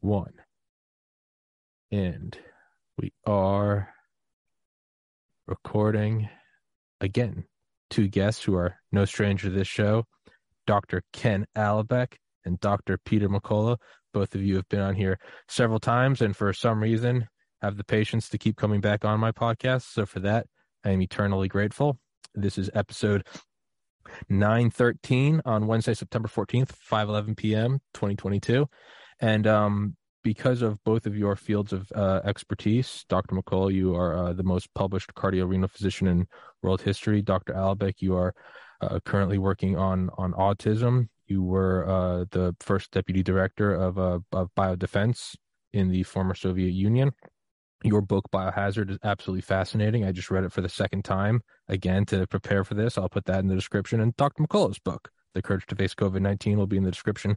one. And we are recording again. Two guests who are no stranger to this show Dr. Ken Alibek and Dr. Peter McCullough. Both of you have been on here several times and for some reason have the patience to keep coming back on my podcast. So for that, I am eternally grateful. This is episode 913 on Wednesday, September 14th, 5 11 p.m., 2022. And um, because of both of your fields of uh, expertise, Dr. McCullough, you are uh, the most published cardiorenal physician in world history. Dr. Alibek, you are uh, currently working on on autism. You were uh, the first deputy director of, uh, of biodefense in the former Soviet Union. Your book, Biohazard, is absolutely fascinating. I just read it for the second time again to prepare for this. I'll put that in the description. And Dr. McCullough's book, The Courage to Face COVID 19, will be in the description.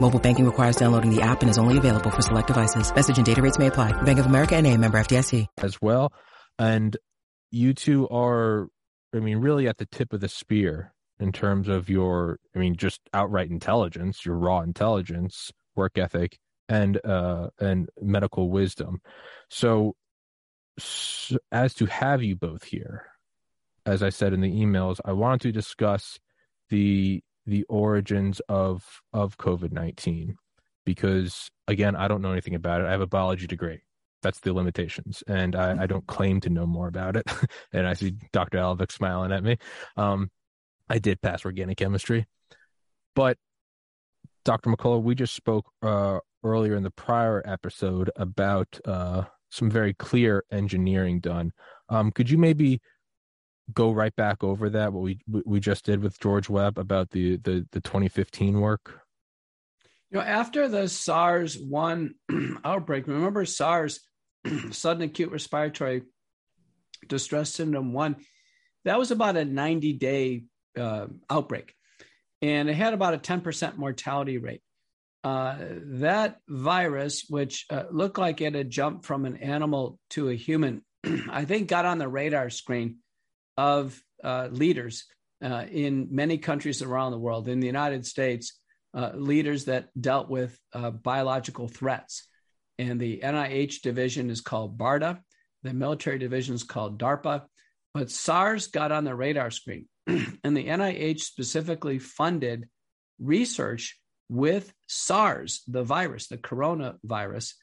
Mobile banking requires downloading the app and is only available for select devices. Message and data rates may apply. Bank of America and a member FDIC. As well. And you two are, I mean, really at the tip of the spear in terms of your, I mean, just outright intelligence, your raw intelligence, work ethic, and uh and medical wisdom. So, so as to have you both here, as I said in the emails, I wanted to discuss the the origins of of COVID nineteen because again, I don't know anything about it. I have a biology degree. That's the limitations, and I, I don't claim to know more about it. and I see Dr. Alibek smiling at me. Um, I did pass organic chemistry, but Dr. McCullough, we just spoke uh, earlier in the prior episode about uh, some very clear engineering done. Um, could you maybe go right back over that what we we just did with George Webb about the the the 2015 work? You know, after the SARS one outbreak, remember SARS, sudden acute respiratory distress syndrome one, that was about a 90 day uh, outbreak, and it had about a 10% mortality rate. Uh, that virus, which uh, looked like it had jumped from an animal to a human, I think got on the radar screen of uh, leaders uh, in many countries around the world. In the United States, uh, leaders that dealt with uh, biological threats. And the NIH division is called BARDA, the military division is called DARPA. But SARS got on the radar screen, and the NIH specifically funded research with SARS, the virus, the coronavirus.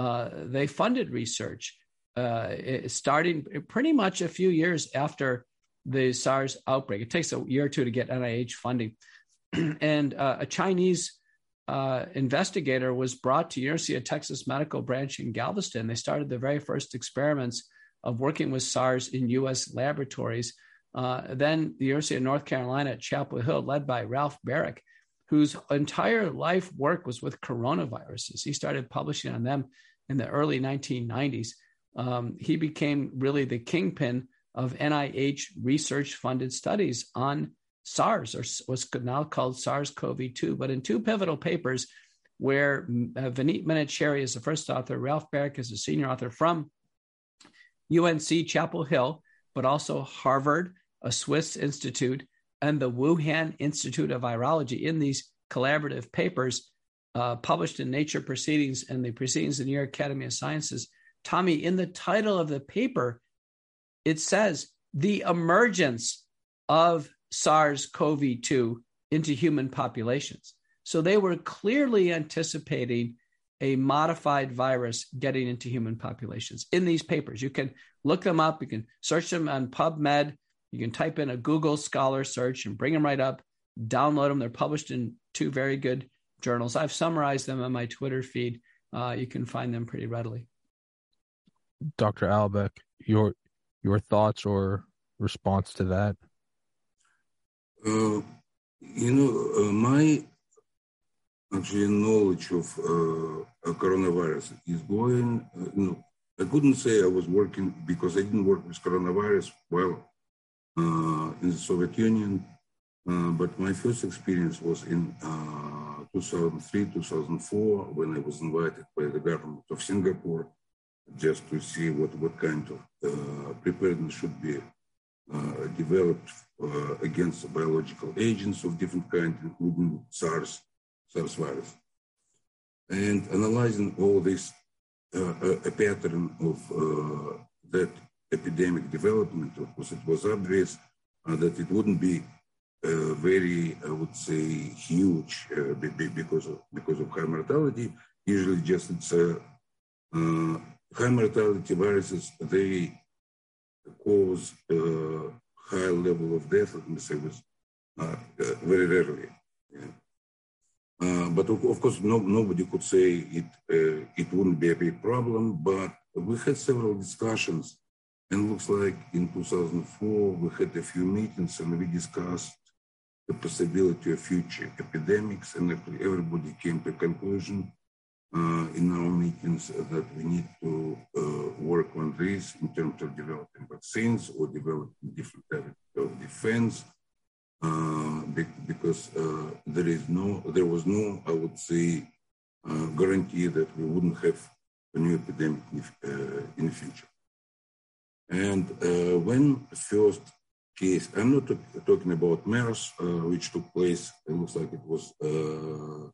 Uh, they funded research uh, starting pretty much a few years after the SARS outbreak. It takes a year or two to get NIH funding. and uh, a Chinese uh, investigator was brought to University of Texas Medical Branch in Galveston. They started the very first experiments of working with SARS in U.S. laboratories. Uh, then the University of North Carolina at Chapel Hill, led by Ralph Baric, whose entire life work was with coronaviruses. He started publishing on them in the early 1990s um, he became really the kingpin of NIH research funded studies on SARS, or what's now called SARS CoV 2. But in two pivotal papers, where uh, Vineet Menachery is the first author, Ralph Baric is a senior author from UNC Chapel Hill, but also Harvard, a Swiss institute, and the Wuhan Institute of Virology. In these collaborative papers uh, published in Nature Proceedings and the Proceedings of the New York Academy of Sciences, Tommy, in the title of the paper, it says the emergence of SARS CoV 2 into human populations. So they were clearly anticipating a modified virus getting into human populations in these papers. You can look them up, you can search them on PubMed, you can type in a Google Scholar search and bring them right up, download them. They're published in two very good journals. I've summarized them on my Twitter feed. Uh, you can find them pretty readily. Dr. Alibek, your your thoughts or response to that? Uh, you know, uh, my actually knowledge of uh, coronavirus is going, uh, you know, I couldn't say I was working because I didn't work with coronavirus well uh, in the Soviet Union. Uh, but my first experience was in uh, 2003, 2004, when I was invited by the government of Singapore just to see what, what kind of uh, preparedness should be uh, developed uh, against biological agents of different kinds, including SARS, SARS virus. And analyzing all this, a pattern of that epidemic development, of course, it was obvious that it wouldn't be uh, very, I would say, huge uh, because of because of high mortality. Usually, just it's a uh, high mortality viruses. They cause a high level of death. Let me say with very rarely. Yeah. Uh, but of, of, course, no, nobody could say it uh, it wouldn't be a big problem. But we had several discussions, and looks like in 2004 we had a few meetings and we discussed the possibility of future epidemics, and everybody came to a conclusion uh, in our meetings that we need to uh, work on this in terms of developing vaccines or developing different types of defense, uh, because uh, there is no, there was no, I would say, uh, guarantee that we wouldn't have a new epidemic in, uh, the future. And when first case. I'm not talk, talking about MERS, uh, which took place, it looks like it was uh,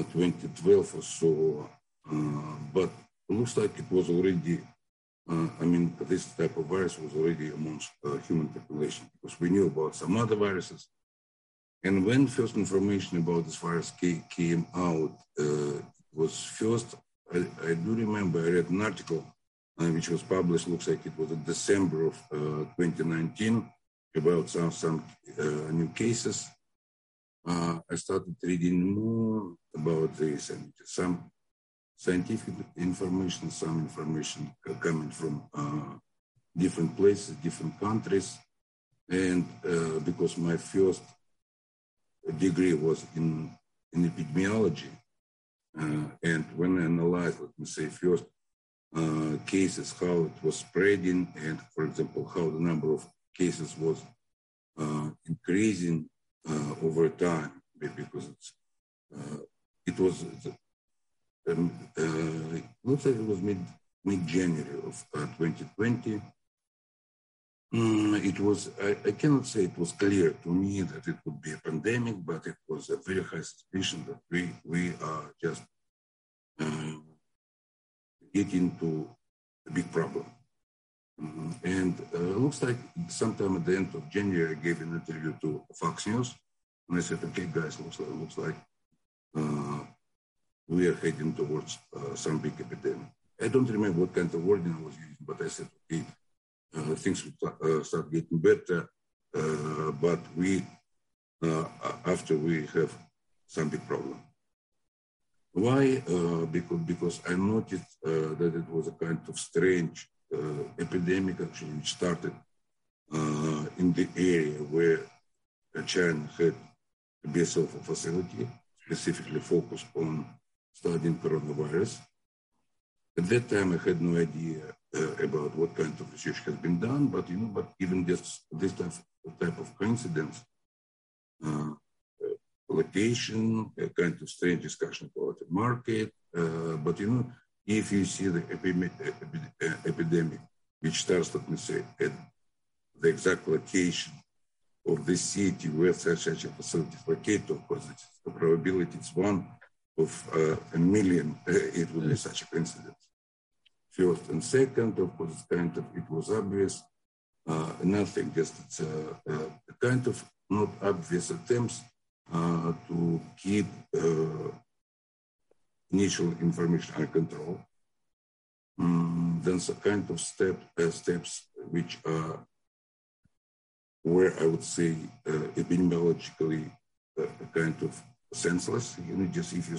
2012 or so, uh, but looks like it was already, uh, I mean, this type of virus was already amongst human population because we knew about some other viruses. And when first information about this virus came, came out, uh, it was first, I, I do remember I read an article uh, which was published, looks like it was in December of uh, 2019, about some, some uh, new cases. I started reading more about this and some scientific information, some information coming from different places, different countries. And because my first degree was in, in epidemiology, uh, and when I analyzed, let me say, first uh, cases, how it was spreading, and for example, how the number of cases was uh, increasing uh, over time because uh, it was um, uh, it was mid mid January of 2020. Mm, it was I, I, cannot say it was clear to me that it would be a pandemic, but it was a very high suspicion that we we are just getting to a big problem. Mm-hmm. And uh, looks like sometime at the end of January, I gave an interview to Fox News, and I said, "Okay, guys, looks like looks like uh, we are heading towards uh, some big epidemic." I don't remember what kind of wording I was using, but I said, "Okay, uh, things will uh, start getting better, uh, but we after we have some big problem." Why? Uh, because, because I noticed uh, that it was a kind of strange uh, epidemic actually, which started uh, in the area where China had a BSL facility, specifically focused on studying coronavirus. At that time, I had no idea uh, about what kind of research has been done, but you know, but even this this type, type of coincidence uh, location, a kind of strange discussion about the market. Uh, but you know, if you see the epidemic, epidemic which starts, let me say, at the exact location of the city where such, a facility is located, of course, the probability is one of uh, a million. Uh, it would be such a coincidence. First and second, of course, kind of it was obvious. Uh, nothing, just it's a, a kind of not obvious attempts uh, to keep uh, initial information control. Um, then some kind of step uh, steps which are where I would say epidemiologically kind of senseless. You know, just if you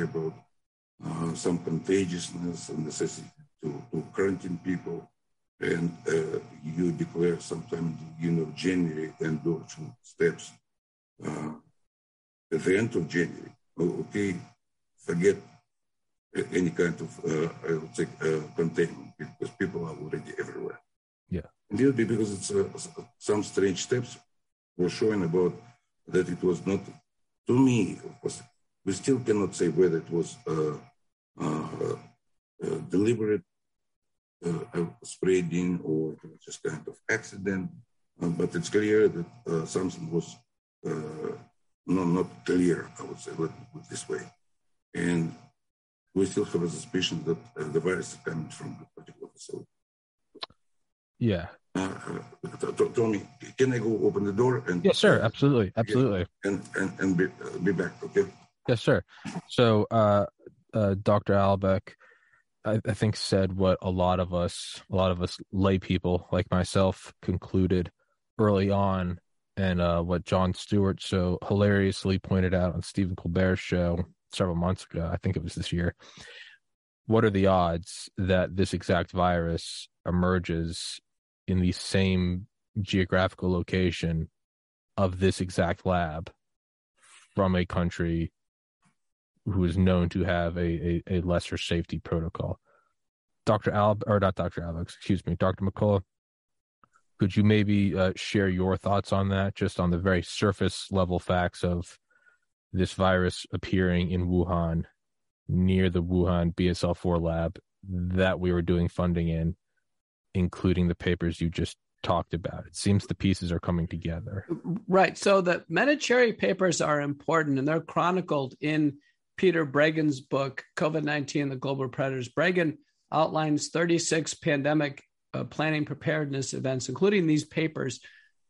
about uh, some contagiousness and necessity to, to quarantine people. And uh, you declare sometime in the beginning of January and endorsement steps. Uh, at the end of January, okay, forget any kind of, uh, I would say, uh, containment because people are already everywhere. Yeah. Indeed, because it's uh, some strange steps were showing about that it was not, to me, of course, we still cannot say whether it was uh, uh, uh, deliberate spreading or just kind of accident. but it's clear that something was not, not clear, I would say, let me put this way. And we still have a suspicion that uh, the virus is coming from a particular facility. Yeah. Uh, uh, Tommy, can I go open the door? And yes, sir. Absolutely, absolutely. And and and be, be back. Okay. Yes, sir. So, uh, uh, Dr. Alibek, I, I, think said what a lot of us, a lot of us lay people like myself, concluded early on, and uh, what Jon Stewart so hilariously pointed out on Stephen Colbert's show several months ago. I think it was this year. What are the odds that this exact virus emerges in the same geographical location of this exact lab from a country who is known to have a, a, a lesser safety protocol. Dr. Al, or not Dr. Alex, excuse me, Dr. McCullough, could you maybe uh, share your thoughts on that, just on the very surface level facts of this virus appearing in Wuhan, near the Wuhan BSL 4 lab that we were doing funding in, including the papers you just talked about. It seems the pieces are coming together. Right. So the Menachery papers are important and they're chronicled in Peter Breggin's book, COVID 19, the Global Predators. Breggin outlines 36 pandemic uh, planning preparedness events, including these papers.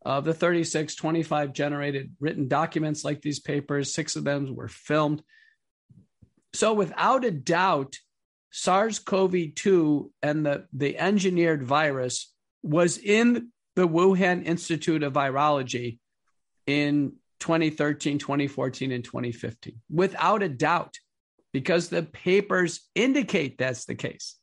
Of the 36, 25 generated written documents like these papers, six of them were filmed. So, without a doubt, SARS CoV 2 and the, the engineered virus was in the Wuhan Institute of Virology in 2013, 2014, and 2015, without a doubt, because the papers indicate that's the case.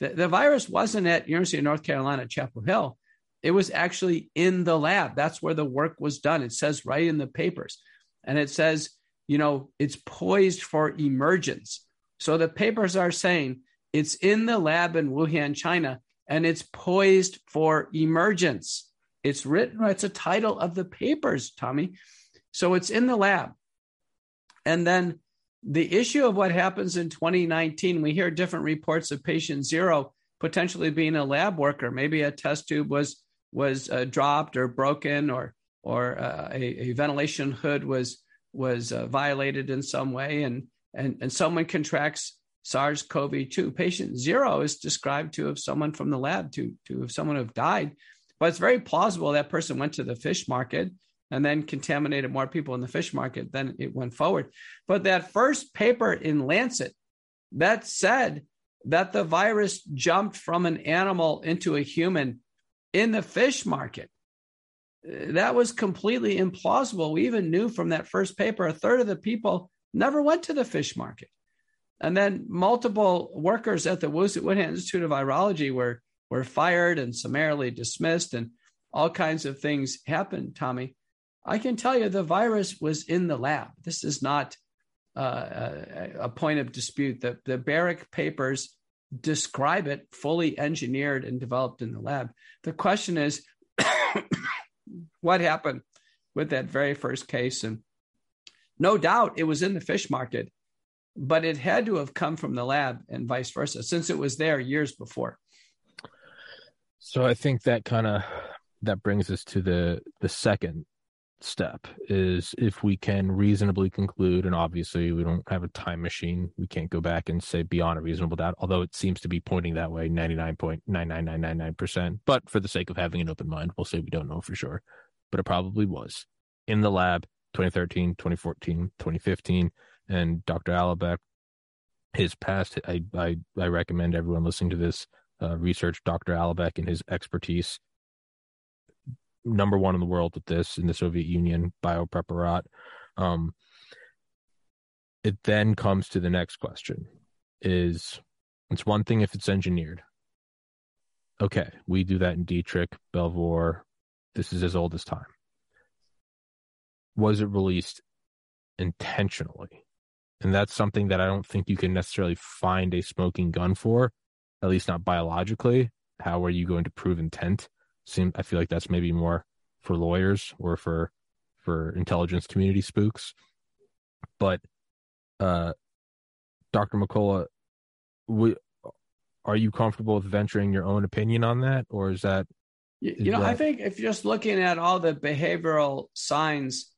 The, the virus wasn't at University of North Carolina, Chapel Hill. It was actually in the lab. That's where the work was done. It says right in the papers. And it says, you know, it's poised for emergence. So the papers are saying it's in the lab in Wuhan, China, and it's poised for emergence. It's written, it's a title of the papers, Tommy. So it's in the lab. And then the issue of what happens in 2019, we hear different reports of patient zero potentially being a lab worker. Maybe a test tube was was uh, dropped or broken, or or uh, a, a, ventilation hood was was uh, violated in some way, and and and someone contracts SARS-CoV-2. Patient zero is described to have someone from the lab to to have someone have died, but it's very plausible that person went to the fish market and then contaminated more people in the fish market, then it went forward. But that first paper in Lancet that said that the virus jumped from an animal into a human in the fish market. Eh, that was completely implausible. We even knew from that first paper a third of the people never went to the fish market. And then multiple workers at the Wuhan Institute of Virology were, were fired and summarily dismissed, and all kinds of things happened, Tommy. I can tell you the virus was in the lab. This is not uh, a, point of dispute. The, the Baric papers describe it fully engineered and developed in the lab. The question is, what happened with that very first case? And no doubt it was in the fish market, but it had to have come from the lab and vice versa, since it was there years before. So I think that kind of that brings us to the the second step is if we can reasonably conclude, and obviously we don't have a time machine, we can't go back and say beyond a reasonable doubt, although it seems to be pointing that way 99.99999%. But for the sake of having an open mind, we'll say we don't know for sure. But it probably was in the lab 2013, 2014, 2015. And Dr. Alibek, his past, I, I, I recommend everyone listening to this uh, research Dr. Alibek and his expertise number one in the world with this in the Soviet Union biopreparat. Um, it then comes to the next question: Is it's one thing if it's engineered. Okay, we do that in Detrick, Belvoir. This is as old as time. Was it released intentionally? And that's something that I don't think you can necessarily find a smoking gun for, at least not biologically. How are you going to prove intent? Seem I feel like that's maybe more for lawyers or for for intelligence community spooks. But uh Dr. McCullough, we are you comfortable with venturing your own opinion on that or is that you, you know, that... I think if you're just looking at all the behavioral signs,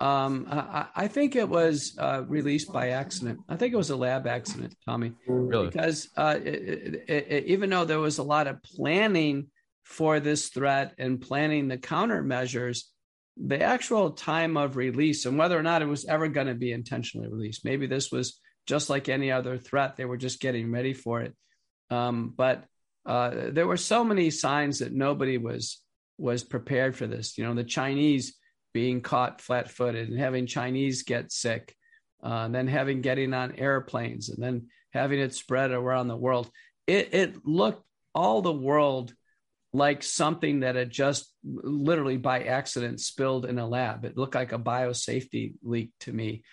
um, I, I, think it was uh, released by accident. I think it was a lab accident, Tommy. Really? Because uh, it, it, it, even though there was a lot of planning for this threat and planning the countermeasures, the actual time of release and whether or not it was ever going to be intentionally released. Maybe this was just like any other threat; they were just getting ready for it. Um, but uh, there were so many signs that nobody was was prepared for this. You know, the Chinese being caught flat-footed and having Chinese get sick, uh, then having getting on airplanes and then having it spread around the world. It, it looked all the world like something that had just literally by accident spilled in a lab. It looked like a biosafety leak to me.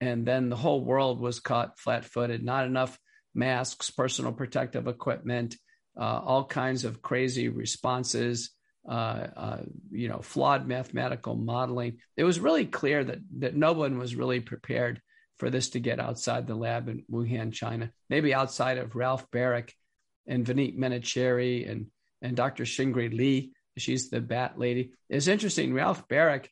And then the whole world was caught flat footed, not enough masks, personal protective equipment, uh, all kinds of crazy responses, uh, uh, you know, flawed mathematical modeling. It was really clear that, that no one was really prepared for this to get outside the lab in Wuhan, China, maybe outside of Ralph Baric and Vineet Menachery and and Dr. Xingui Lee. She's the bat lady. It's interesting. Ralph Baric,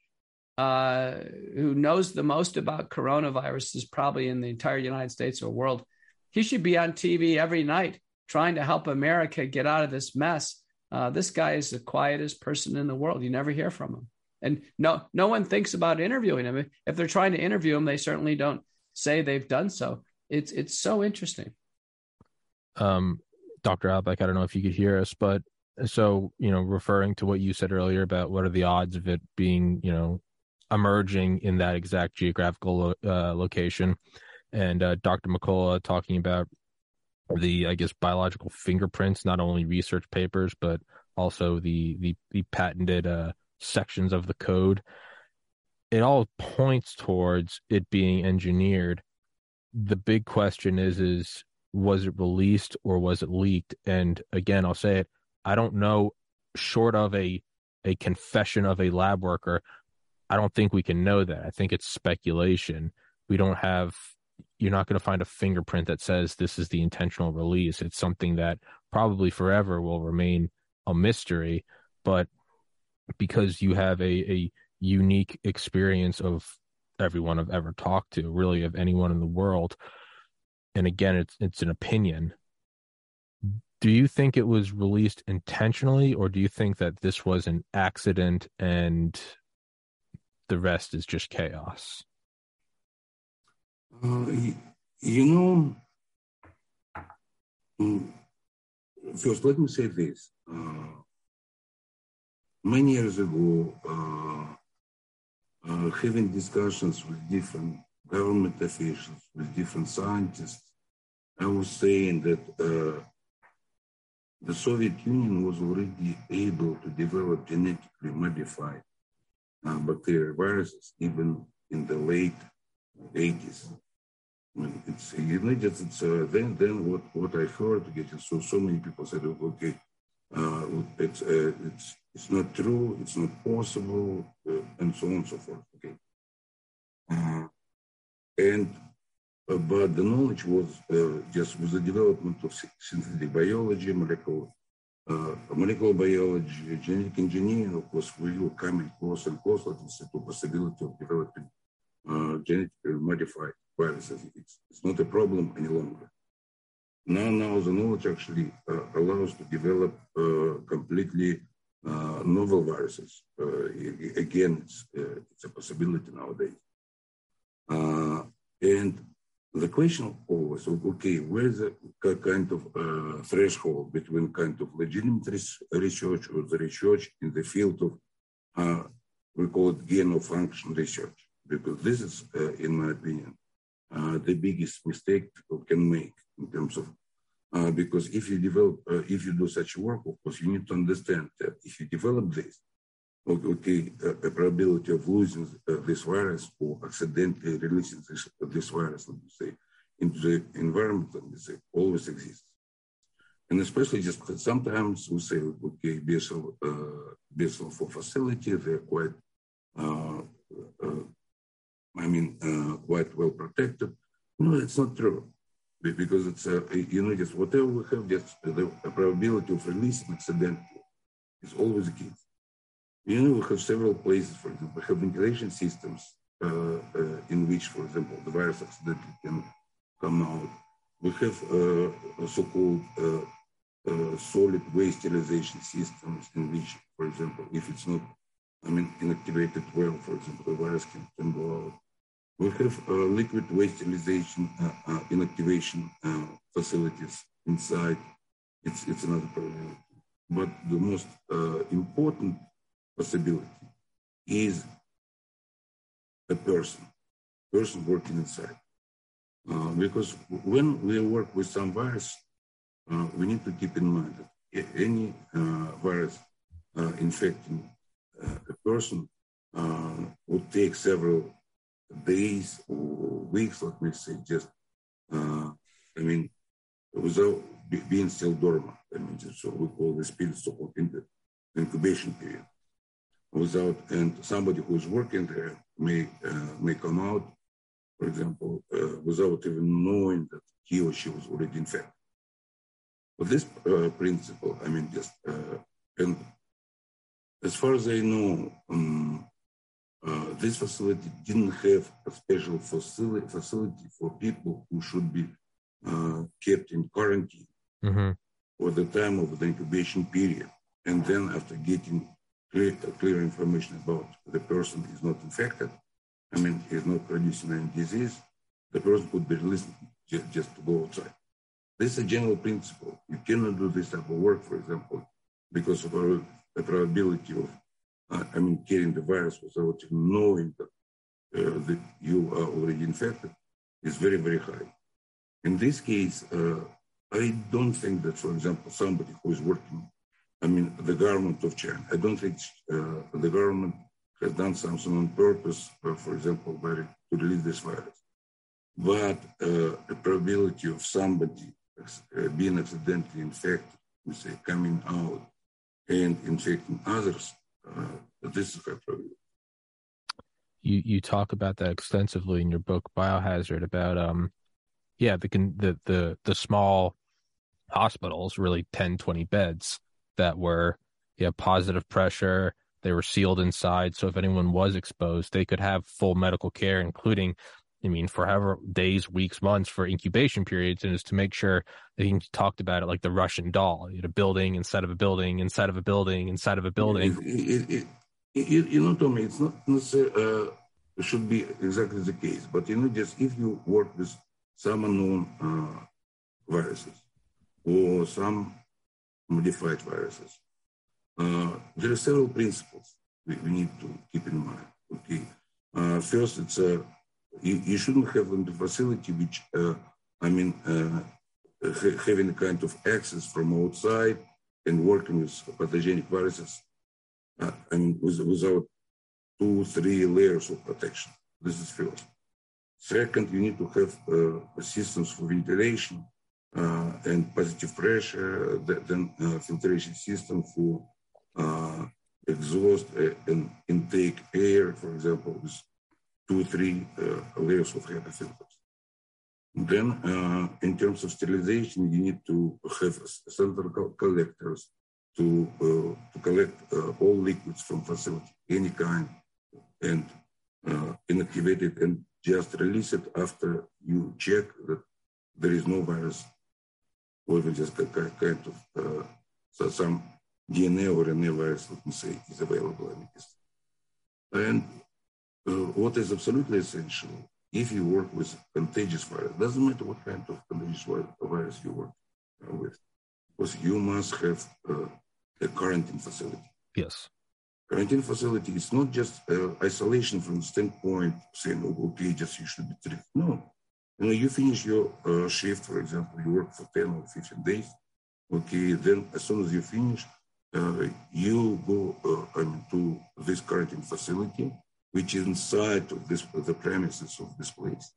uh, who knows the most about coronaviruses probably in the entire United States or world, he should be on TV every night trying to help America get out of this mess. Uh, this guy is the quietest person in the world. You never hear from him. And no, no one thinks about interviewing him. If they're trying to interview him, they certainly don't say they've done so. It's it's so interesting. Um, Dr. Alibek, I don't know if you could hear us, but so you know referring to what you said earlier about what are the odds of it being you know emerging in that exact geographical uh, location and uh, dr mccullough talking about the i guess biological fingerprints not only research papers but also the the, the patented uh, sections of the code. It all points towards it being engineered. The big question is is was it released or was it leaked? And again i'll say it I don't know, short of a a confession of a lab worker, I don't think we can know that. I think it's speculation. We don't have you're not going to find a fingerprint that says this is the intentional release. It's something that probably forever will remain a mystery, but because you have a, a unique experience of everyone I've ever talked to, really of anyone in the world. And again, it's it's an opinion do you think it was released intentionally or do you think that this was an accident and the rest is just chaos? Uh, you know mm, first let me say this uh, many years ago uh, uh having discussions with different government officials with different scientists i was saying that uh, the Soviet Union was already able to develop genetically modified uh, viruses even in the late 80s. it's just it's uh, then then what what I heard getting so so many people said okay uh, it's uh, it's it's not true it's not possible uh, and so on and so forth okay uh, and but the knowledge was uh, just with the development of synthetic biology, molecular uh, molecular biology, genetic engineering, of course, we will come closer and closer to the possibility of developing uh, genetically modified viruses. It's, it's, not a problem any longer. Now, now the knowledge actually uh, allows to develop completely novel viruses. Again, it's, it's a possibility nowadays. and the question always, okay, where is the kind of uh, threshold between kind of legitimate research or the research in the field of, uh, we call it gain of function research, because this is, uh, in my opinion, uh, the biggest mistake people can make in terms of, uh, because if you develop, uh, if you do such work, of course, you need to understand that if you develop this, okay, a probability of losing uh, this virus or accidentally releasing this, this virus, let me say, into the environment, let me say, always exists. And especially just sometimes we say, okay, BSL, uh, BSL four facility, they're quite, uh, uh, I mean, uh, quite well protected. No, it's not true. Because it's, uh, you know, just whatever we have, just the probability of releasing accidentally is always the case. You know, we have several places, for example, we have ventilation systems uh, uh, in which, for example, the virus accidentally can come out. We have uh, so-called uh, uh, solid waste sterilization systems in which, for example, if it's not, I mean, inactivated well, for example, the virus can, can go out. We have uh, liquid waste sterilization inactivation facilities inside. It's, it's another problem. But the most important possibility is a person, person working inside. Uh, because when we work with some virus, uh, we need to keep in mind that any uh, virus uh, infecting uh, a person uh, would take several days or weeks, let me say, just, I mean, without being still dormant. I mean, so we call this period so-called incubation period without, and somebody who's working there may, uh, may come out, for example, uh, without even knowing that he or she was already infected. But this uh, principle, I mean, just, uh, and as far as I know, um, uh, this facility didn't have a special facility, facility for people who should be uh, kept in quarantine mm-hmm. for the time of the incubation period. And then after getting clear, clear information about the person is not infected, I mean, is not producing any disease, the person could be released just, just to go outside. This is a general principle. You cannot do this type of work, for example, because of the probability of, uh, I mean, carrying the virus without knowing that, uh, that you are already infected is very, very high. In this case, uh, I don't think that, for example, somebody who is working I mean, the government of China. I don't think uh, the government has done something on purpose, uh, for example, by, to release this virus. But uh, the probability of somebody uh, being accidentally infected, we say, coming out and infecting others, uh, this is a probability. You you talk about that extensively in your book Biohazard about um yeah the the the the small hospitals really 10 20 beds that were yeah positive pressure they were sealed inside. So if anyone was exposed they could have full medical care including i mean for however days weeks months for incubation periods. And is to make sure that talked about it like the russian doll you know building inside of a building inside of a building inside of a building. It, it, it, you, you know tommy it's not necessarily uh, should be exactly the case. But you know just if you work with some unknown uh, viruses or some modified viruses. Uh, there are several principles we, we, need to keep in mind. Okay, uh, first, it's a uh, you, you, shouldn't have in the facility which uh, I mean uh, having a kind of access from outside and working with pathogenic viruses. Mean, with, without two, three layers of protection. This is first. Second, you need to have systems for ventilation and positive pressure, then uh, filtration system for uh, exhaust and intake air, for example, with two, three layers of HEPA filters. Then, uh, in terms of sterilization, you need to have central collectors to, uh, to collect uh, all liquids from facility, any kind, and uh, inactivate it and just release it after you check that there is no virus even just a kind of uh, so some DNA or RNA virus, let me say, is available in it. And uh, what is absolutely essential, if you work with contagious virus, doesn't matter what kind of contagious virus you work uh, with, because you must have uh, a quarantine facility. Yes. Quarantine facility is not just uh, isolation from the standpoint saying, oh, okay, just you should be treated. No. You know, you finish your uh, shift, for example, you work for 10 or 15 days. Okay, then as soon as you finish, uh, you go uh, to this quarantine facility, which is inside of this, the premises of this place.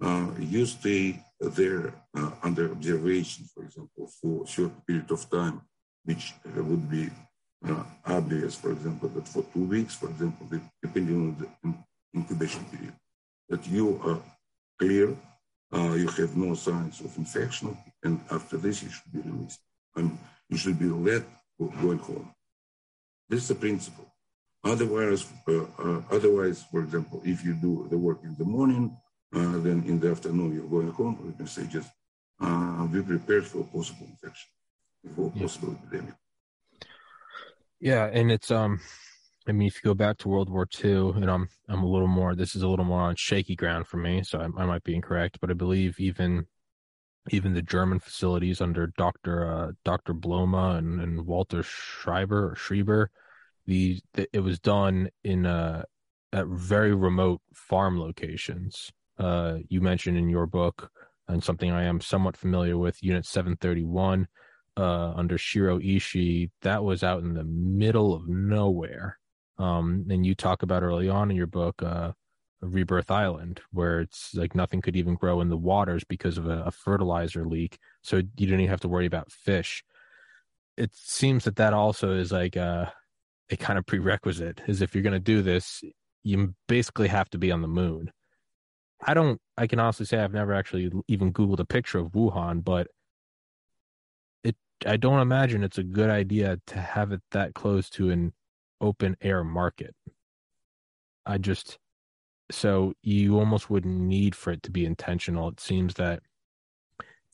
Uh, you stay there uh, under observation, for example, for a short period of time, which would be uh, obvious, for example, that for two weeks, for example, depending on the incubation period, that you are clear, uh, you have no signs of infection, and after this you should be released. And you should be let going home. This is the principle. Otherwise, uh, uh, otherwise, for example, if you do the work in the morning, uh, then in the afternoon you're going home. Let can say just uh, be prepared for possible infection, for yeah. possible epidemic. Yeah, and it's um, I mean, if you go back to World War II, and I'm I'm a little more. This is a little more on shaky ground for me, so I, I might be incorrect, but I believe even even the German facilities under Doctor uh, Doctor Blome and, and Walter Schreiber or Schreiber, the, the it was done in uh, at very remote farm locations. Uh, you mentioned in your book and something I am somewhat familiar with, Unit 731 uh, under Shiro Ishii, that was out in the middle of nowhere. Um, and you talk about early on in your book, uh, Rebirth Island, where it's like nothing could even grow in the waters because of a, a fertilizer leak. So you didn't even have to worry about fish. It seems that that also is like a, a kind of prerequisite is if you're going to do this, you basically have to be on the moon. I don't, I can honestly say I've never actually even Googled a picture of Wuhan, but it, I don't imagine it's a good idea to have it that close to an open air market. I just so you almost wouldn't need for it to be intentional. It seems that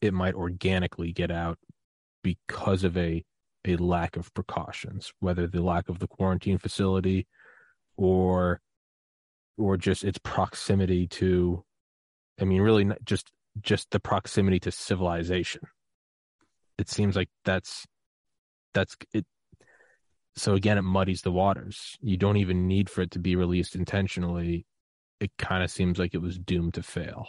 it might organically get out because of a a lack of precautions, whether the lack of the quarantine facility or or just its proximity to I mean really just just the proximity to civilization it seems like that's that's it so again it muddies the waters. You don't even need for it to be released intentionally. It kind of seems like it was doomed to fail.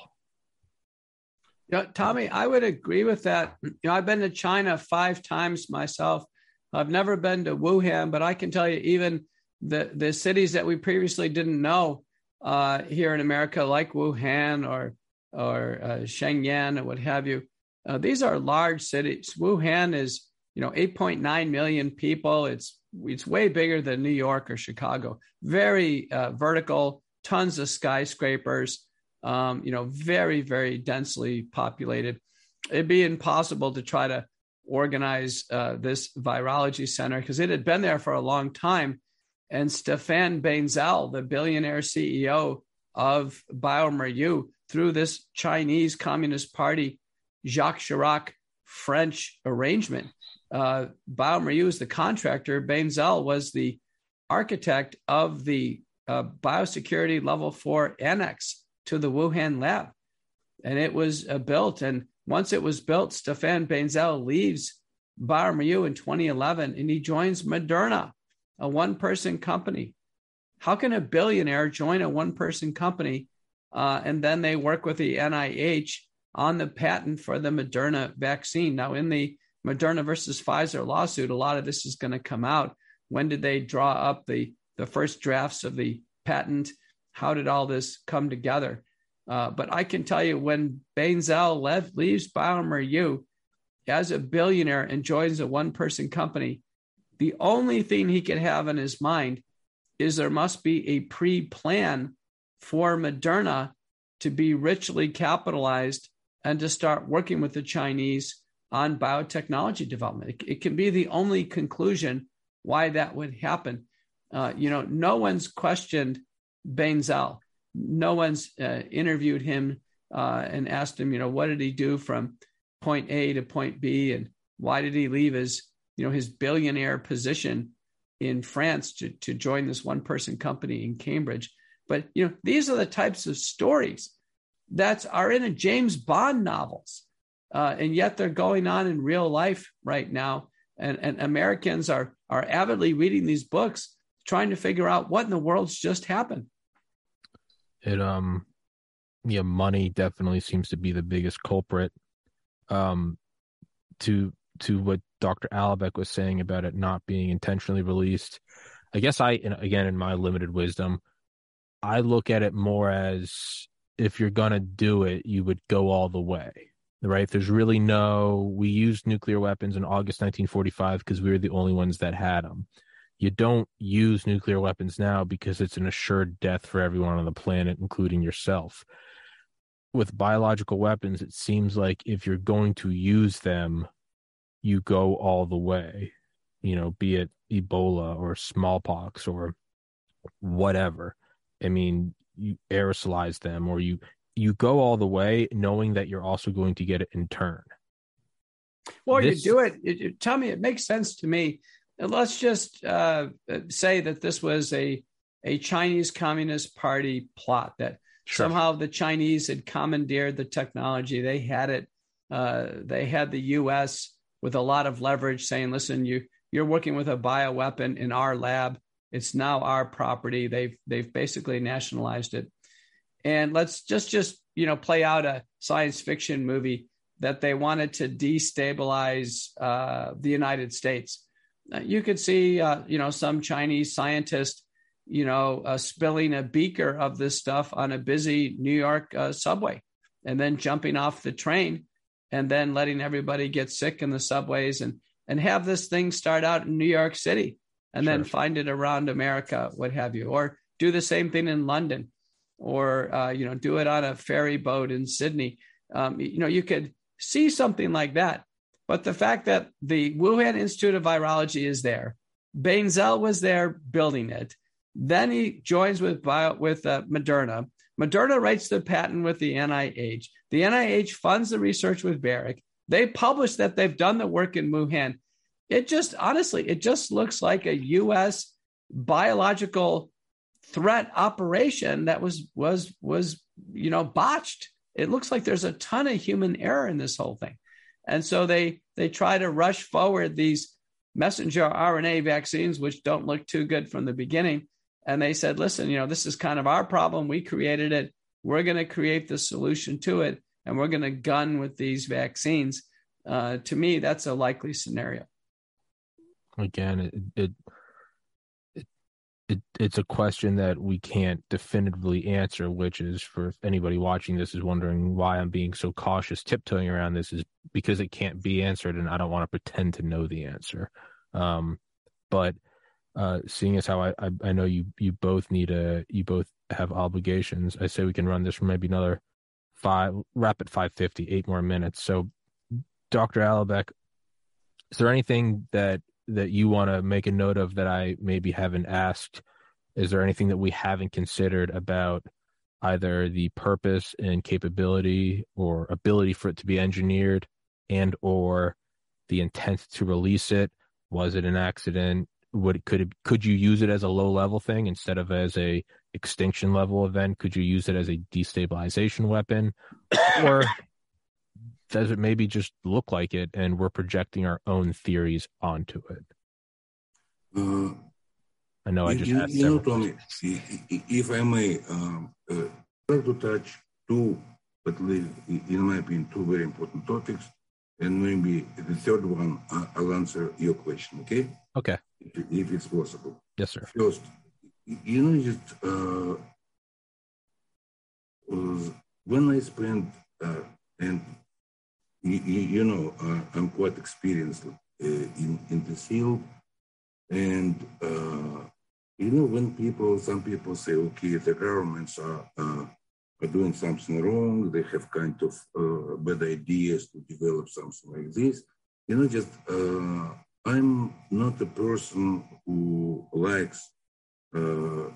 Yeah tommy i would agree with that. You know i've been to china five times myself. I've never been to wuhan but i can tell you even the the cities that we previously didn't know uh, here in america like wuhan or or uh, Shenyang or what have you uh, these are large cities. Wuhan is, you know, 8.9 million people. It's it's way bigger than New York or Chicago. Very uh, vertical, tons of skyscrapers. Um, you know, very very densely populated. It'd be impossible to try to organize uh, this virology center because it had been there for a long time. And Stefan Bancel, the billionaire CEO of bioMérieux, through this Chinese Communist Party Jacques Chirac French arrangement. Uh, bioMérieux is the contractor. Bancel was the architect of the uh, biosecurity level four annex to the Wuhan lab. And it was uh, built. And once it was built, Stefan Bancel leaves bioMérieux in 2011 and he joins Moderna, a one person company. How can a billionaire join a one person company uh, and then they work with the NIH on the patent for the Moderna vaccine. Now, in the Moderna versus Pfizer lawsuit, a lot of this is going to come out. When did they draw up the, the first drafts of the patent? How did all this come together? Uh, but I can tell you when Bancel left, leaves bioMérieux as a billionaire and joins a one person company, the only thing he could have in his mind is there must be a pre plan for Moderna to be richly capitalized and to start working with the Chinese on biotechnology development. It, it can be the only conclusion why that would happen. Uh, you know, no one's questioned Bancel. No one's uh, interviewed him uh, and asked him, you know, what did he do from point A to point B, and why did he leave his, you know, his billionaire position in France to to join this one person company in Cambridge? But you know, these are the types of stories that are in a James Bond novels, uh, and yet they're going on in real life right now. And, and Americans are are avidly reading these books, trying to figure out what in the world's just happened. It um, yeah, money definitely seems to be the biggest culprit. Um, to to what Dr. Alibek was saying about it not being intentionally released. I guess I, again, in my limited wisdom, I look at it more as if you're going to do it, you would go all the way, right? There's really no, we used nuclear weapons in August 1945 because we were the only ones that had them. You don't use nuclear weapons now because it's an assured death for everyone on the planet, including yourself. With biological weapons, it seems like if you're going to use them, you go all the way, you know, be it Ebola or smallpox or whatever I mean, you aerosolize them or you you go all the way knowing that you're also going to get it in turn. Well, this... you do it, it, it, Tell me, it makes sense to me. let's just uh, say that this was a a Chinese Communist Party plot that sure. somehow the Chinese had commandeered the technology. They had it. Uh, they had the U.S. with a lot of leverage, saying, "Listen, you you're working with a bioweapon in our lab. It's now our property. They've they've basically nationalized it. And let's just just you know play out a science fiction movie that they wanted to destabilize uh, the United States. You could see uh, you know some Chinese scientist you know uh, spilling a beaker of this stuff on a busy New York uh, subway, and then jumping off the train, and then letting everybody get sick in the subways and and have this thing start out in New York City and sure. then find it around America, what have you, or do the same thing in London, or uh, you know, do it on a ferry boat in Sydney. Um, you know, you could see something like that. But the fact that the Wuhan Institute of Virology is there, Bancel was there building it. Then he joins with bio, with uh, Moderna. Moderna writes the patent with the NIH. The NIH funds the research with Baric. They publish that they've done the work in Wuhan it just honestly, it just looks like a U.S. biological threat operation that was was was you know botched. It looks like there's a ton of human error in this whole thing, and so they they try to rush forward these messenger RNA vaccines, which don't look too good from the beginning. And they said, listen, you know, this is kind of our problem. We created it. We're going to create the solution to it, and we're going to gun with these vaccines. Uh, to me, that's a likely scenario again it, it it it's a question that we can't definitively answer which is for anybody watching this is wondering why i'm being so cautious tiptoeing around this is because it can't be answered and i don't want to pretend to know the answer. Um but uh seeing as how I, I i know you you both need a you both have obligations i say we can run this for maybe another five rapid 550 eight more minutes. So dr alibek is there anything that that you want to make a note of that I maybe haven't asked? Is there anything that we haven't considered about either the purpose and capability or ability for it to be engineered and or the intent to release it? Was it an accident? Would could it, could you use it as a low level thing instead of as a extinction level event? Could you use it as a destabilization weapon? or does it maybe just look like it and we're projecting our own theories onto it? Uh, I know I just you, you know, Tommy, if I may, um, uh, try to touch two, at least in my opinion, two very important topics, and maybe the third one uh, I'll answer your question. Okay? Okay. If, if, it's possible. Yes, sir. First, you know, just uh, when I spent uh, and you, you know, uh, I'm quite experienced uh, in, in the field. And, uh, you know, when people, some people say, okay, the governments are, uh, are doing something wrong. They have kind of uh, bad ideas to develop something like this. You know, just uh, I'm not a person who likes uh,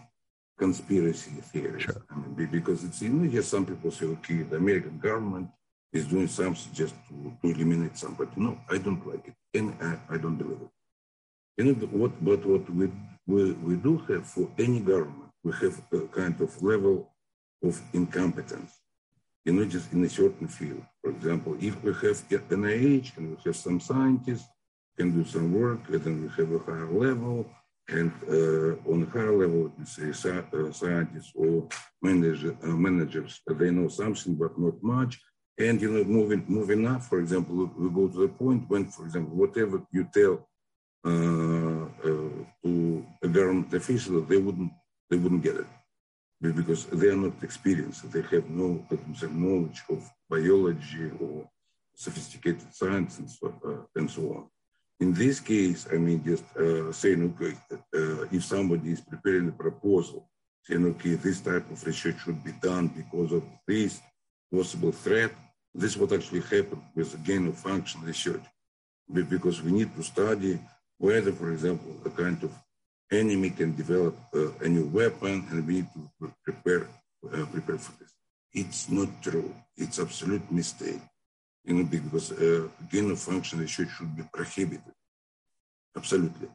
conspiracy theories. Sure. I mean, because it's you know, just some people say, okay, the American government is doing something just to, to eliminate somebody. No, I don't like it, and I, I don't believe it. You know, what, but what we, we, we do have for any government, we have a kind of level of incompetence, you know, just in a certain field. For example, if we have NIH and we have some scientists can do some work, and then we have a higher level, and uh, on a higher level, me say, uh, scientists or manager, uh, managers, they know something but not much. And you know, moving moving up, for example, we go to the point when, for example, whatever you tell uh, uh, to a government official, they wouldn't they wouldn't get it because they are not experienced. They have no knowledge of biology or sophisticated science and so, uh, and so on. In this case, I mean, just uh, saying, okay, uh, if somebody is preparing a proposal, saying, okay, this type of research should be done because of this possible threat, this is what actually happened with the gain of function research. Because we need to study whether, for example, a kind of enemy can develop uh, a new weapon and we need to prepare, uh, prepare for this. It's not true. It's absolute mistake. You know, because uh, gain of function research should be prohibited. Absolutely.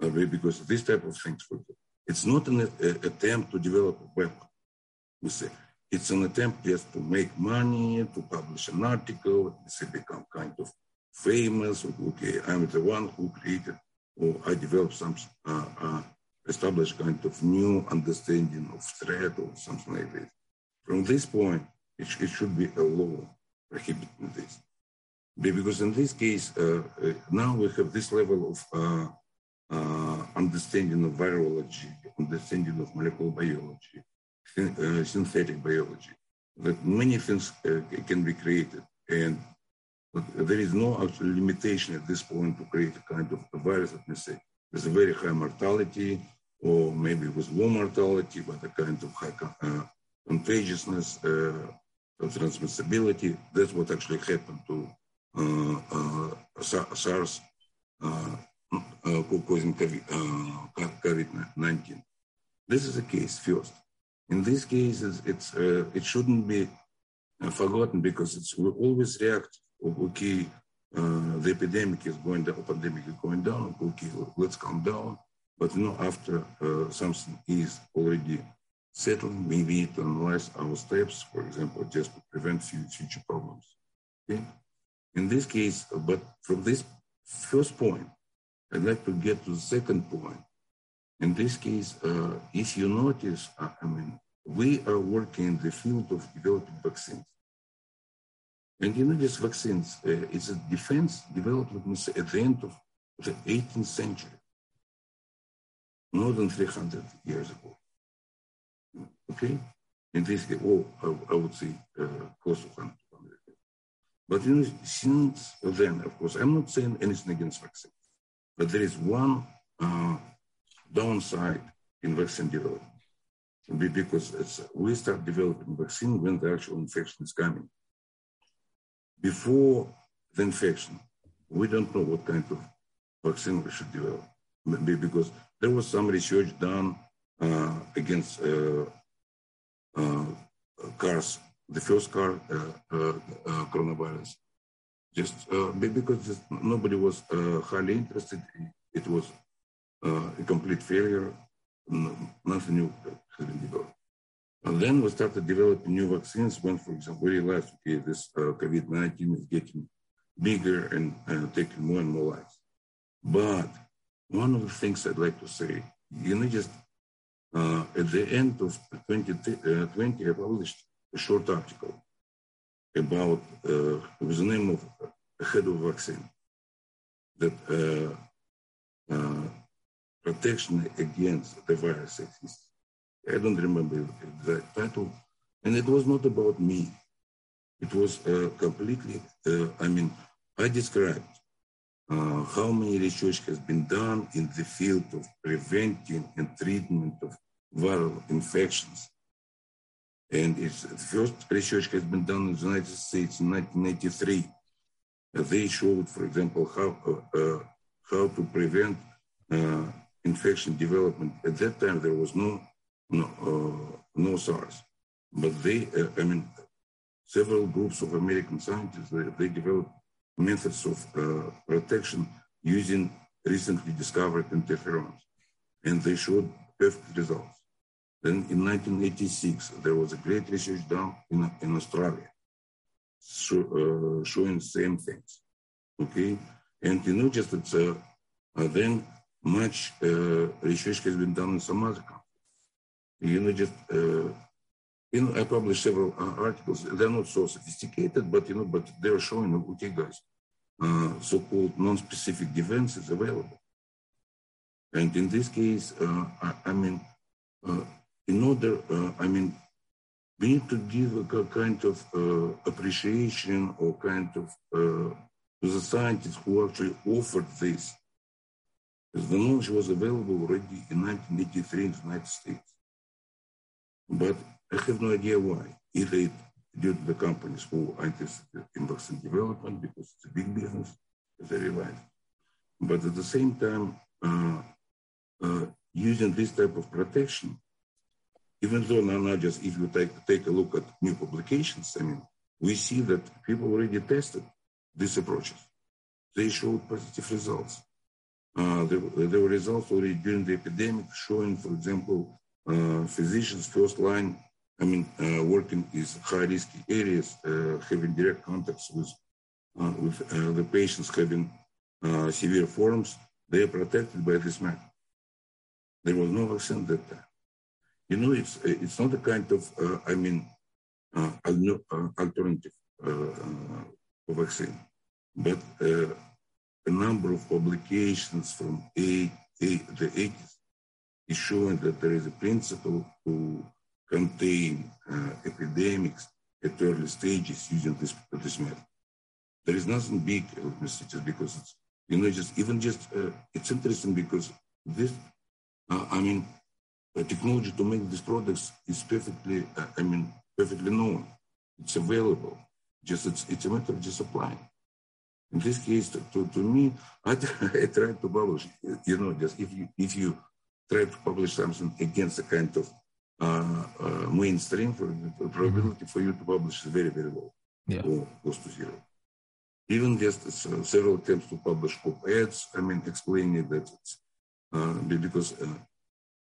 Uh, because this type of things, it's not an a, attempt to develop a weapon. We say it's an attempt just to make money, to publish an article, say become kind of famous. Okay, I'm the one who created or I developed some uh, uh, established kind of new understanding of threat or something like this. From this point, it, it should be a law prohibiting this. Because in this case, uh, uh, now we have this level of uh, uh, understanding of virology, understanding of molecular biology, synthetic biology, that many things can be created. And there is no actual limitation at this point to create a kind of a virus, let me say, with a very high mortality, or maybe with low mortality, but a kind of high uh, contagiousness, uh, transmissibility. That's what actually happened to uh, uh SARS uh, uh, causing COVID-19. This is the case first. In these cases, it's, it shouldn't be forgotten because it's, we always react okay, uh, the epidemic is going down, pandemic is going down, okay, let's calm down. But you know, after uh, something is already settled, we need to analyze our steps, for example, just to prevent future problems. Okay? In this case, but from this first point, I'd like to get to the second point. In this case, uh, if you notice, I mean, we are working in the field of developing vaccines. And you know, these vaccines, uh, it's a defense development at the end of the 18th century, more than 300 years ago. Okay? In this case, oh, I, I would say uh, close to 100. But you know, since then, of course, I'm not saying anything against vaccines, but there is one uh, downside in vaccine development. Because we start developing vaccine when the actual infection is coming before the infection, we don't know what kind of vaccine we should develop. Because there was some research done uh, against uh, uh, SARS, the first car uh, uh, uh, coronavirus. Just because just nobody was highly interested, it was a complete failure. Nothing new has been developed. And then we started developing new vaccines when, for example, we realized, okay, this uh, COVID-19 is getting bigger and uh, taking more and more lives. But one of the things I'd like to say, you know, just uh, at the end of 2020, uh, I published a short article about, uh, with the name of head of Vaccine, that uh, protection against the virus. I don't remember the title. And it was not about me. It was uh, completely, uh, I mean, I described uh, how many research has been done in the field of preventing and treatment of viral infections. And it's the first research has been done in the United States in 1983. Uh, they showed, for example, how uh, uh, how to prevent uh, infection development. At that time, there was no no, uh, no SARS, but they, uh, I mean, several groups of American scientists they, they developed methods of protection using recently discovered interferons, and they showed perfect results. Then in 1986, there was a great research done in, in Australia show, uh, showing same things. Okay. And you just it's, uh, uh, then much uh, research has been done in countries. You know, just, uh, you know, I published several uh, articles. They're not so sophisticated, but, you know, but they're showing, okay, guys, so-called non-specific defense is available. And in this case, I, I, mean, in order, uh, I mean, we need to give a kind of uh, appreciation or kind of uh, to the scientists who actually offered this. The knowledge was available already in 1983 in the United States. But I have no idea why. Either it, due to the companies who are interested in vaccine development because it's a big business, as I realized. But at the same time, uh, uh, using this type of protection even though now, not just if you take, take a look at new publications, I mean, we see that people already tested these approaches. They showed positive results. There, there, were results already during the epidemic showing, for example, uh, physicians first line, I mean, uh, working in high risk areas, uh, having direct contacts with, with uh, the patients having severe forms, they are protected by this method. There was no vaccine that time. You know, it's it's not a kind of uh, I mean uh, uh alternative vaccine, but a number of publications from eight, eight, the 80s is showing that there is a principle to contain uh, epidemics at early stages using this this method. There is nothing big, uh, just because it's you know just even just uh, it's interesting because this I mean the technology to make these products is perfectly, uh, I mean, perfectly known. It's available. Just it's, it's a matter of just applying. In this case, to, to, me, I, I try to publish, you know, just if you, if you try to publish something against a kind of uh, uh, mainstream, for the probability for you to publish is very, very low, yeah. or close to zero. Even just uh, several attempts to publish op-eds, I mean, explaining that it's uh, because uh,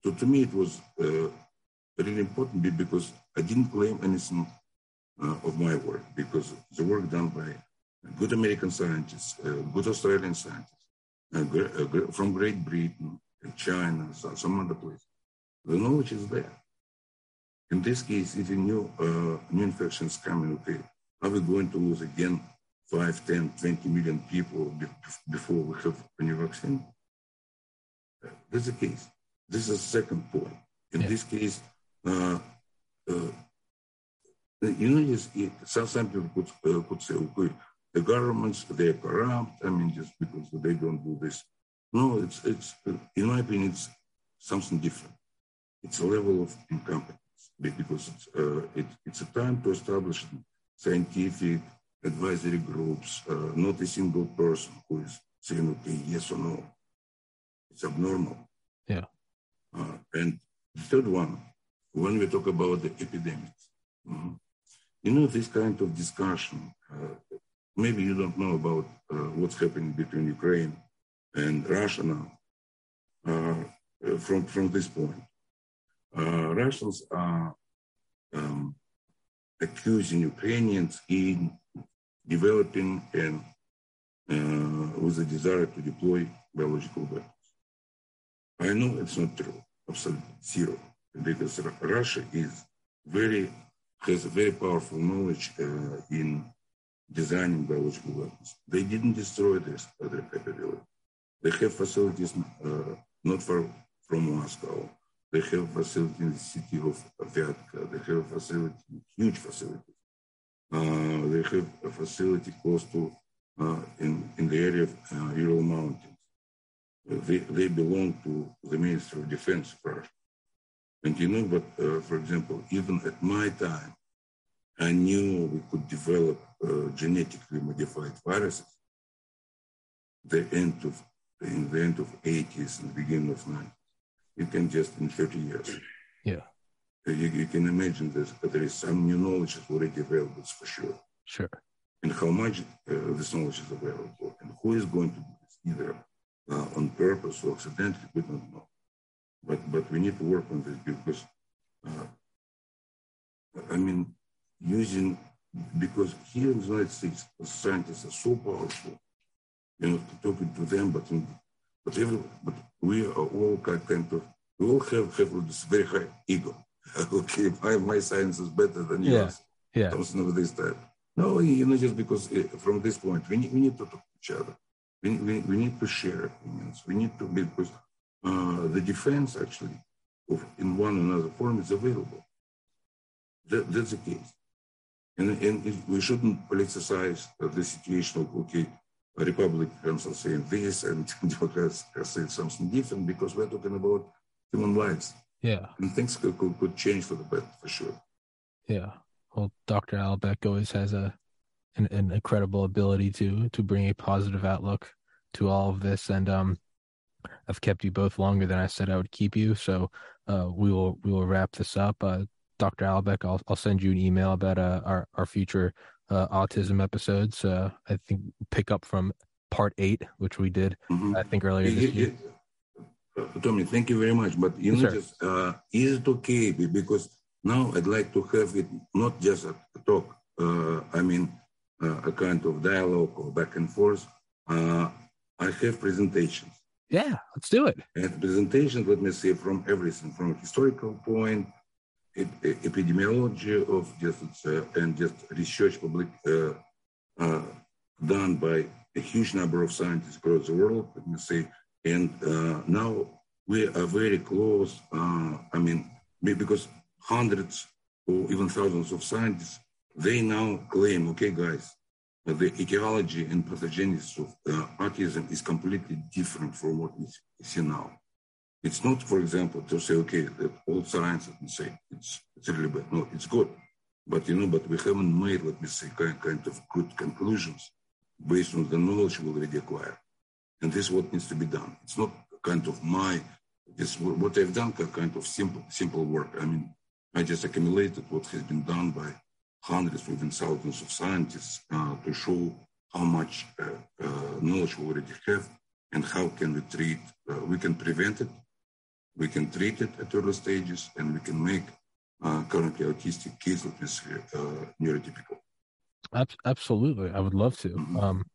so to me, it was uh, really important because I didn't claim anything uh, of my work because the work done by good American scientists, uh, good Australian scientists, uh, from Great Britain, China, some other places. The knowledge is there. In this case, if a new, uh, new infections coming, okay, are we going to lose again 5, 10, 20 million people before we have a new vaccine? That's the case. This is the second point. In yeah. this case, uh, uh, you know, just, some, some people could, uh, could say, okay, the governments, they're corrupt. I mean, just because they don't do this. No, it's, it's in my opinion, it's something different. It's a level of incompetence because it's, uh, it, it's a time to establish scientific advisory groups, uh, not a single person who is saying, okay, yes or no. It's abnormal. Yeah. Uh, and the third one, when we talk about the epidemics, mm-hmm. you know, this kind of discussion, uh, maybe you don't know about uh, what's happening between Ukraine and Russia now. Uh, uh, from, from this point, uh, Russians are um, accusing Ukrainians in developing and with a desire to deploy biological weapons. I know it's not true, absolutely zero, because Russia is very has very powerful knowledge uh, in designing biological weapons. They didn't destroy this, their capability. They have facilities uh, not far from Moscow. They have facility in the city of Vyatka. They have a facility, huge facility. Uh, they have a facility close to uh, in, in the area of uh, Ural Mountains they, they belong to the Ministry of Defense first. And you know, but uh, for example, even at my time, I knew we could develop uh, genetically modified viruses. The end of in the end of 80s and beginning of 90s. You can just in 30 years. Yeah. You, you can imagine this, but there is some new knowledge is already available, for sure. Sure. And how much uh, this knowledge is available and who is going to do this, either uh, on purpose or accidentally, we don't know. But, but we need to work on this because, uh, I mean, using, because here in the United States, scientists are so powerful, you know, talking to them, but, in, but, every, but we are all kind of, we all have, have this very high ego. okay, my, my science is better than yeah. yours. Yeah. Something of this type. No, you know, just because uh, from this point, we need, we need to talk to each other. We, we, we need to share opinions. We need to, because uh, the defense actually of in one another form is available. That, that's the case. And, and we shouldn't politicize the situation of, okay, Republicans are saying this and Democrats are saying something different because we're talking about human lives. Yeah. And things could, could, could change for the better, for sure. Yeah. Well, Dr. Alibek always has a an, an, incredible ability to to bring a positive outlook to all of this, and um, I've kept you both longer than I said I would keep you, so uh, we will we will wrap this up. Uh, Dr. Alibek, I'll I'll send you an email about uh, our our future uh, autism episodes. Uh, I think pick up from part eight, which we did Mhm. I think earlier this year. Uh, Tommy, thank you very much. But you Yes, know, sir. just uh, is it okay? Because now I'd like to have it not just a talk. Uh, I mean, uh, a kind of dialogue or back and forth. Uh, I have presentations. Yeah, let's do it. And presentations, let me say, from everything, from a historical point, epidemiology of just uh, and just research public uh, done by a huge number of scientists across the world. Let me say, and uh, now we are very close. Uh, I mean, because hundreds or even thousands of scientists they now claim, okay, guys, the etiology and pathogenesis of uh, autism is completely different from what we see now. It's not, for example, to say, okay, all science, let me say, it's, it's really bad. No, it's good. But, you know, but we haven't made, let me say, kind, kind of good conclusions based on the knowledge we already acquired. And this is what needs to be done. It's not kind of my, it's what I've done, kind of simple, simple work. I mean, I just accumulated what has been done by hundreds even thousands of scientists uh, to show how much uh, uh, knowledge we already have and how can we treat, uh, we can prevent it, we can treat it at early stages, and we can make uh, currently autistic kids me uh, neurotypical. Absolutely, I would love to. Mhm. Um,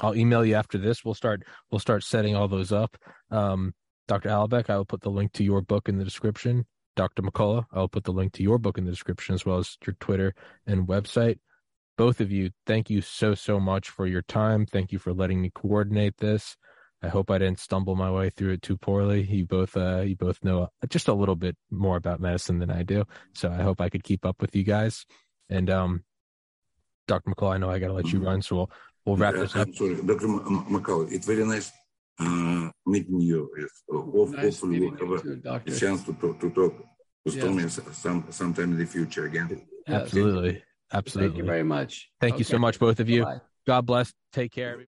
I'll email you after this. We'll start. We'll start setting all those up. Um, Dr. Alibek, I will put the link to your book in the description. Dr. McCullough, I'll put the link to your book in the description as well as your Twitter and website. Both of you, thank you so so much for your time. Thank you for letting me coordinate this. I hope I didn't stumble my way through it too poorly. You both, uh, you both know just a little bit more about medicine than I do, so I hope I could keep up with you guys. And um, Dr. McCall, I know I got to let you run, so we'll we'll wrap this up. I'm sorry, Dr. M- M- it's very nice uh, meeting you. Yes. Uh, hope- Nice hopefully meeting we'll have a, too, a Doctor. chance to talk, to talk with Yes. Tommy some, sometime in the future again. Absolutely, Absolutely, Thank you very much. Thank you so much, both of you. Bye-bye. God bless. Take care.